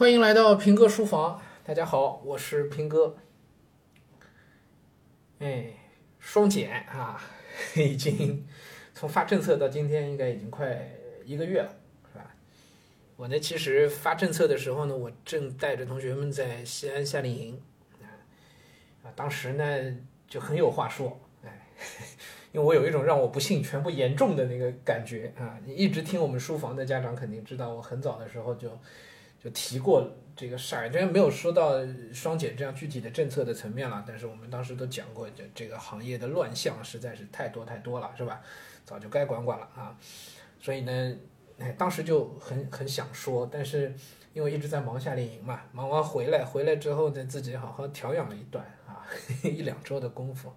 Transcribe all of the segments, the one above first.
欢迎来到平哥书房，大家好，我是平哥。哎，双减啊，已经从发政策到今天，应该已经快一个月了，是吧？我呢，其实发政策的时候呢，我正带着同学们在西安夏令营啊，当时呢就很有话说，哎，因为我有一种让我不幸全部严重的那个感觉啊。你一直听我们书房的家长肯定知道，我很早的时候就。就提过这个事儿，虽然没有说到双减这样具体的政策的层面了，但是我们当时都讲过，这这个行业的乱象实在是太多太多了，是吧？早就该管管了啊！所以呢，哎，当时就很很想说，但是因为一直在忙夏令营嘛，忙完回来，回来之后呢，自己好好调养了一段啊，一两周的功夫，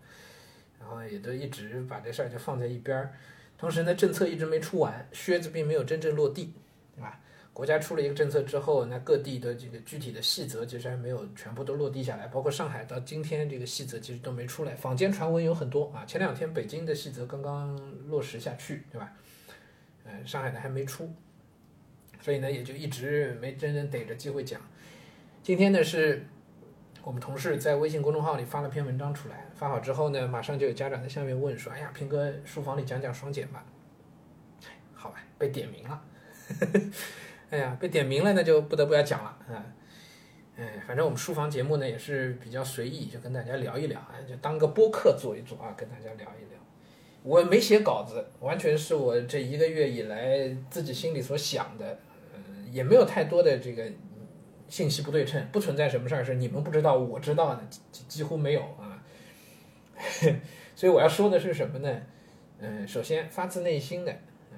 然后也都一直把这事儿就放在一边儿。同时呢，政策一直没出完，靴子并没有真正落地，对吧？国家出了一个政策之后，那各地的这个具体的细则其实还没有全部都落地下来，包括上海到今天这个细则其实都没出来，坊间传闻有很多啊。前两天北京的细则刚刚落实下去，对吧？呃，上海的还没出，所以呢也就一直没真正逮着机会讲。今天呢是我们同事在微信公众号里发了篇文章出来，发好之后呢，马上就有家长在下面问说：“哎呀，平哥，书房里讲讲双减吧。”好吧，被点名了。哎呀，被点名了，那就不得不要讲了啊！哎，反正我们书房节目呢也是比较随意，就跟大家聊一聊啊，就当个播客做一做啊，跟大家聊一聊。我没写稿子，完全是我这一个月以来自己心里所想的，嗯，也没有太多的这个信息不对称，不存在什么事儿是你们不知道我知道的，几几乎没有啊。所以我要说的是什么呢？嗯，首先发自内心的，嗯，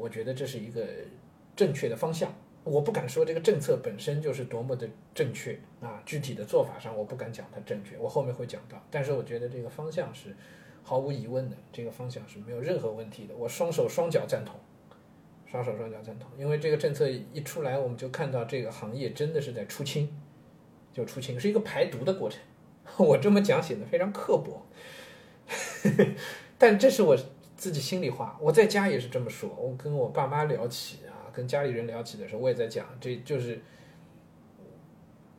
我觉得这是一个。正确的方向，我不敢说这个政策本身就是多么的正确啊，具体的做法上我不敢讲它正确，我后面会讲到。但是我觉得这个方向是毫无疑问的，这个方向是没有任何问题的，我双手双脚赞同，双手双脚赞同。因为这个政策一出来，我们就看到这个行业真的是在出清，就出清是一个排毒的过程。我这么讲显得非常刻薄，但这是我自己心里话，我在家也是这么说，我跟我爸妈聊起。跟家里人聊起的时候，我也在讲，这就是，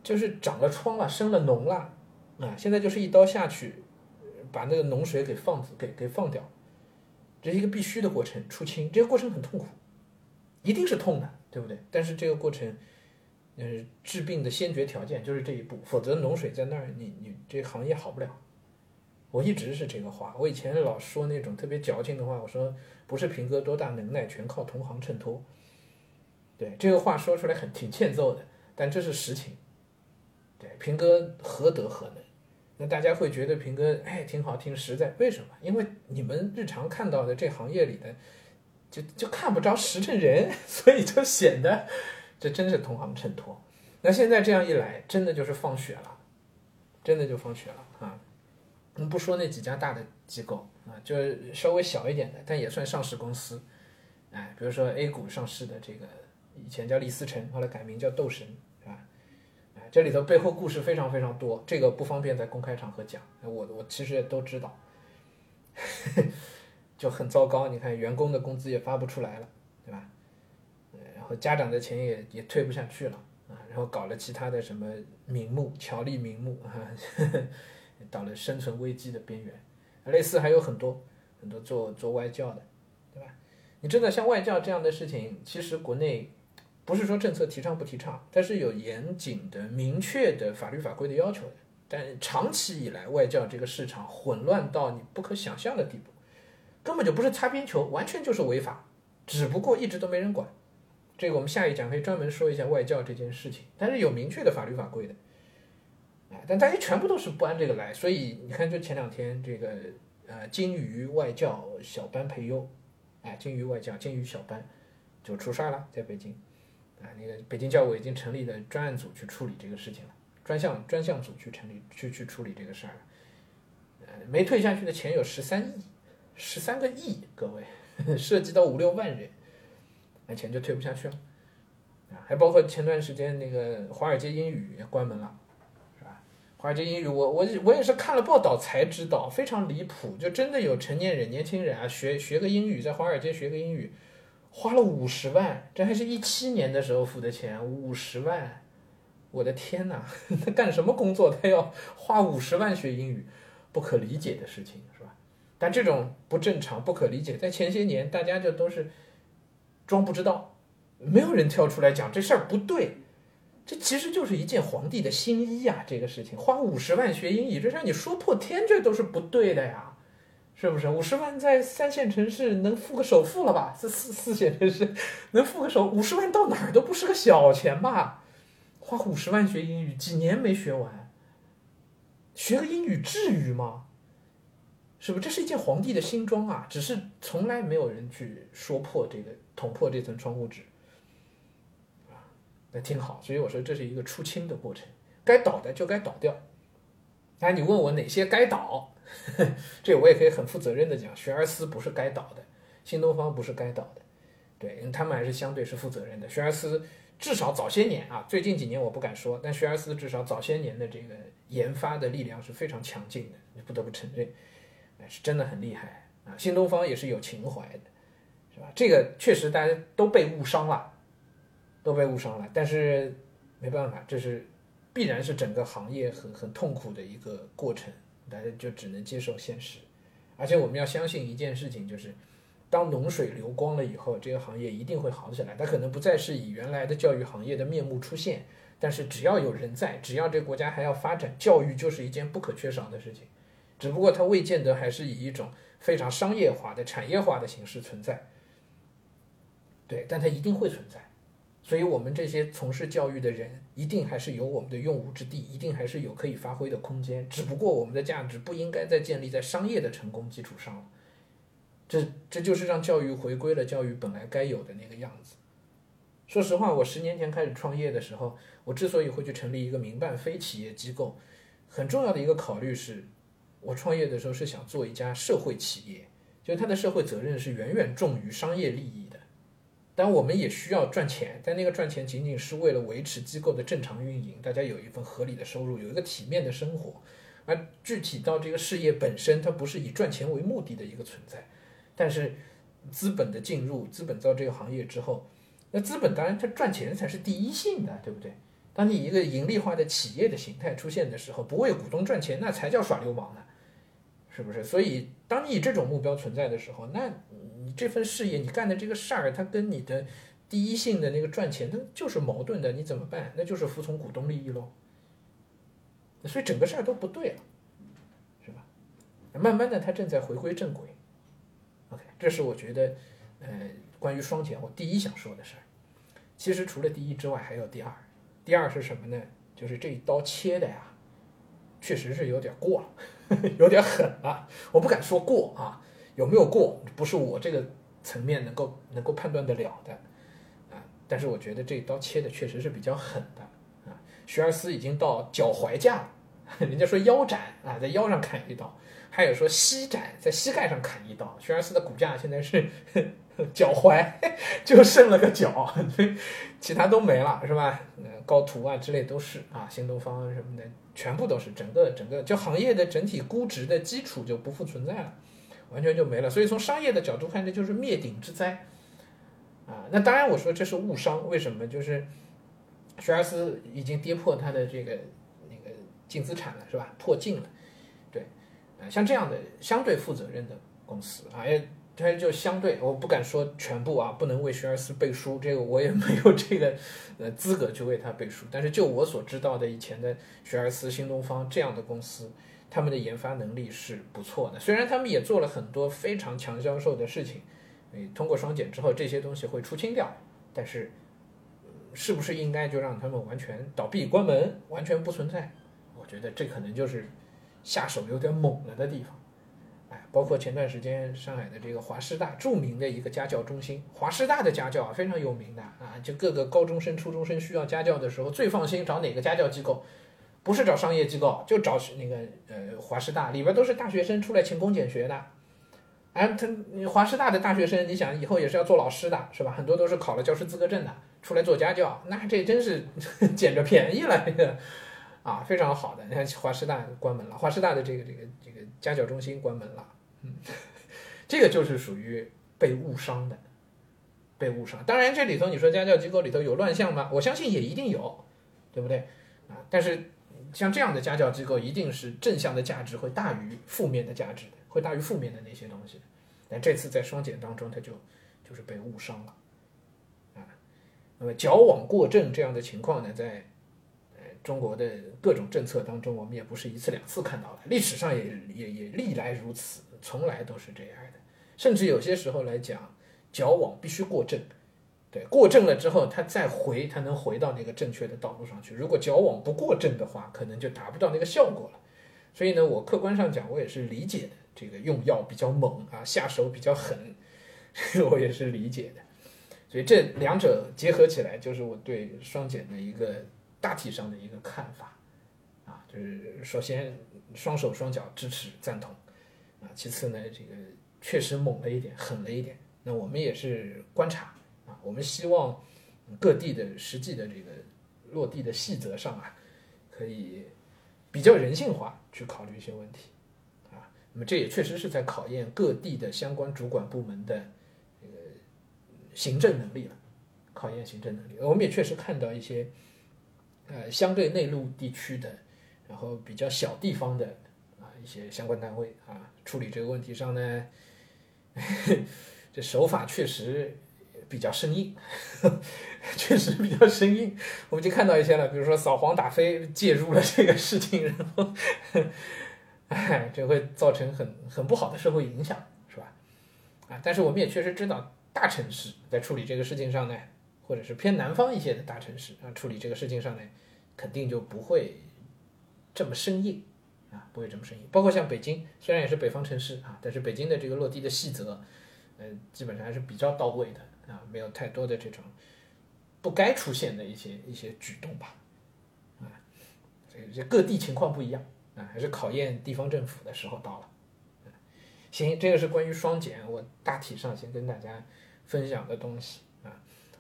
就是长了疮了，生了脓了，啊，现在就是一刀下去，把那个脓水给放给给放掉，这是一个必须的过程，出清，这个过程很痛苦，一定是痛的，对不对？但是这个过程，呃，治病的先决条件就是这一步，否则脓水在那儿，你你这行业好不了。我一直是这个话，我以前老说那种特别矫情的话，我说不是平哥多大能耐，全靠同行衬托。对这个话说出来很挺欠揍的，但这是实情。对平哥何德何能？那大家会觉得平哥哎挺好挺实在，为什么？因为你们日常看到的这行业里的，就就看不着实诚人，所以就显得这真是同行衬托。那现在这样一来，真的就是放血了，真的就放血了啊！我们不说那几家大的机构啊，就稍微小一点的，但也算上市公司，哎，比如说 A 股上市的这个。以前叫李思成，后来改名叫斗神，是吧？这里头背后故事非常非常多，这个不方便在公开场合讲。我我其实也都知道，就很糟糕。你看，员工的工资也发不出来了，对吧？然后家长的钱也也退不下去了啊，然后搞了其他的什么名目，乔立名目啊，到了生存危机的边缘。类似还有很多很多做做外教的，对吧？你真的像外教这样的事情，其实国内。不是说政策提倡不提倡，但是有严谨的、明确的法律法规的要求的。但长期以来，外教这个市场混乱到你不可想象的地步，根本就不是擦边球，完全就是违法，只不过一直都没人管。这个我们下一讲可以专门说一下外教这件事情，但是有明确的法律法规的。哎，但大家全部都是不按这个来，所以你看，就前两天这个呃金鱼外教小班培优，哎，金鱼外教、金鱼小班就出事儿了，在北京。那个北京教委已经成立了专案组去处理这个事情了，专项专项组去成立去去处理这个事儿了。呃，没退下去的钱有十三亿，十三个亿，各位，涉及到五六万人，那钱就退不下去了。啊，还包括前段时间那个华尔街英语也关门了，是吧？华尔街英语，我我我也是看了报道才知道，非常离谱，就真的有成年人、年轻人啊，学学个英语，在华尔街学个英语。花了五十万，这还是一七年的时候付的钱，五十万，我的天哪！他干什么工作？他要花五十万学英语，不可理解的事情，是吧？但这种不正常、不可理解，在前些年大家就都是装不知道，没有人跳出来讲这事儿不对。这其实就是一件皇帝的新衣呀！这个事情花五十万学英语，这让你说破天，这都是不对的呀。是不是五十万在三线城市能付个首付了吧？这四四线城市能付个首五十万到哪儿都不是个小钱吧？花五十万学英语，几年没学完，学个英语至于吗？是不是这是一件皇帝的新装啊？只是从来没有人去说破这个捅破这层窗户纸啊，那挺好。所以我说这是一个出清的过程，该倒的就该倒掉。那你问我哪些该倒？这我也可以很负责任的讲，学而思不是该倒的，新东方不是该倒的，对他们还是相对是负责任的。学而思至少早些年啊，最近几年我不敢说，但学而思至少早些年的这个研发的力量是非常强劲的，你不得不承认，哎，是真的很厉害啊。新东方也是有情怀的，是吧？这个确实大家都被误伤了，都被误伤了，但是没办法，这是必然是整个行业很很痛苦的一个过程。大家就只能接受现实，而且我们要相信一件事情，就是当脓水流光了以后，这个行业一定会好起来。它可能不再是以原来的教育行业的面目出现，但是只要有人在，只要这国家还要发展，教育就是一件不可缺少的事情。只不过它未见得还是以一种非常商业化的、产业化的形式存在。对，但它一定会存在。所以，我们这些从事教育的人，一定还是有我们的用武之地，一定还是有可以发挥的空间。只不过，我们的价值不应该再建立在商业的成功基础上了。这，这就是让教育回归了教育本来该有的那个样子。说实话，我十年前开始创业的时候，我之所以会去成立一个民办非企业机构，很重要的一个考虑是，我创业的时候是想做一家社会企业，就是它的社会责任是远远重于商业利益的。但我们也需要赚钱，但那个赚钱仅仅是为了维持机构的正常运营，大家有一份合理的收入，有一个体面的生活。而具体到这个事业本身，它不是以赚钱为目的的一个存在。但是资本的进入，资本到这个行业之后，那资本当然它赚钱才是第一性的，对不对？当你一个盈利化的企业的形态出现的时候，不为股东赚钱，那才叫耍流氓呢，是不是？所以当你以这种目标存在的时候，那。这份事业，你干的这个事儿，它跟你的第一性的那个赚钱，它就是矛盾的。你怎么办？那就是服从股东利益喽。所以整个事儿都不对了，是吧？慢慢的，它正在回归正轨。OK，这是我觉得，呃，关于双减，我第一想说的事儿。其实除了第一之外，还有第二。第二是什么呢？就是这一刀切的呀，确实是有点过了，有点狠了。我不敢说过啊。有没有过，不是我这个层面能够能够判断得了的，啊，但是我觉得这一刀切的确实是比较狠的，啊，学而思已经到脚踝架了，人家说腰斩啊，在腰上砍一刀，还有说膝斩，在膝盖上砍一刀，学而思的骨架现在是 脚踝 就剩了个脚，其他都没了，是吧？高途啊之类都是啊，新东方什么的全部都是，整个整个就行业的整体估值的基础就不复存在了。完全就没了，所以从商业的角度看，这就是灭顶之灾，啊，那当然我说这是误伤，为什么？就是学而思已经跌破它的这个那个净资产了，是吧？破净了，对，啊，像这样的相对负责任的公司啊，它就相对，我不敢说全部啊，不能为学而思背书，这个我也没有这个呃资格去为他背书，但是就我所知道的以前的学而思、新东方这样的公司。他们的研发能力是不错的，虽然他们也做了很多非常强销售的事情，诶，通过双减之后这些东西会出清掉，但是是不是应该就让他们完全倒闭关门，完全不存在？我觉得这可能就是下手有点猛了的地方。包括前段时间上海的这个华师大著名的一个家教中心，华师大的家教啊非常有名的啊，就各个高中生、初中生需要家教的时候，最放心找哪个家教机构？不是找商业机构，就找那个呃华师大里边都是大学生出来勤工俭学的，哎，他华师大的大学生，你想以后也是要做老师的，是吧？很多都是考了教师资格证的，出来做家教，那这真是 捡着便宜了，这个啊非常好的。你看华师大关门了，华师大的这个这个这个家教中心关门了，嗯，这个就是属于被误伤的，被误伤。当然，这里头你说家教机构里头有乱象吗？我相信也一定有，对不对啊？但是像这样的家教机构，一定是正向的价值会大于负面的价值的，会大于负面的那些东西。但这次在双减当中，他就就是被误伤了啊。那么矫枉过正这样的情况呢，在中国的各种政策当中，我们也不是一次两次看到了，历史上也也也历来如此，从来都是这样的。甚至有些时候来讲，矫枉必须过正，对，过正了之后，他再回，他能回到那个正确的。道路上去。如果矫枉不过正的。话，可能就达不到那个效果了。所以呢，我客观上讲，我也是理解的。这个用药比较猛啊，下手比较狠，我也是理解的。所以这两者结合起来，就是我对双减的。一个大体上的一个看法啊。就是首先双手双脚支持赞同啊，其次呢，这个确实猛了一点，狠了一点。那我们也是观察啊，我们希望各地的实际的这个落地的细则上啊，可以比较人性化去考虑一些问题。啊那么这也确实是在考验各地的相关主管部门的这个行政能力了，考验行政能力。我们也确实看到一些，呃，相对内陆地区的，然后比较小地方的啊一些相关单位啊，处理这个问题上呢，这手法确实比较生硬，确实比较生硬。我们就看到一些了，比如说扫黄打非介入了这个事情，然后。哎，这会造成很很不好的社会影响，是吧？啊，但是我们也确实知道，大城市在处理这个事情上呢，或者是偏南方一些的大城市啊，处理这个事情上呢，肯定就不会这么生硬啊，不会这么生硬。包括像北京，虽然也是北方城市啊，但是北京的这个落地的细则，呃，基本上还是比较到位的啊，没有太多的这种不该出现的一些一些举动吧，啊，这这各地情况不一样。啊，还是考验地方政府的时候到了。行，这个是关于双减，我大体上先跟大家分享的东西，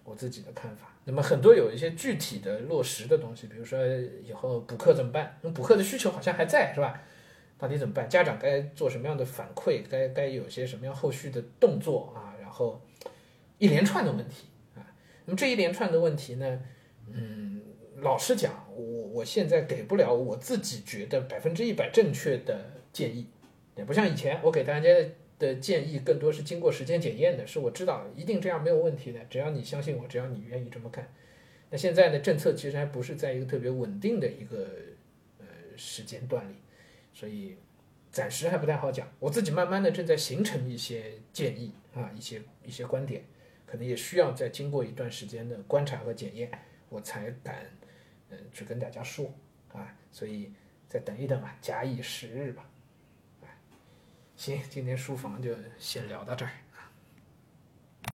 我自己的看法。那么很多有一些具体的落实的东西，比如说以后补课怎么办？那补课的需求好像还在，是吧？到底怎么办？家长该做什么样的反馈？该该有些什么样后续的动作啊？然后一连串的问题啊。那么这一连串的问题呢，嗯。老实讲，我我现在给不了我自己觉得百分之一百正确的建议，也不像以前我给大家的建议更多是经过时间检验的，是我知道一定这样没有问题的，只要你相信我，只要你愿意这么干。那现在呢，政策其实还不是在一个特别稳定的一个呃时间段里，所以暂时还不太好讲。我自己慢慢的正在形成一些建议啊，一些一些观点，可能也需要再经过一段时间的观察和检验，我才敢。嗯，去跟大家说啊，所以再等一等吧，假以时日吧。行，今天书房就先聊到这儿。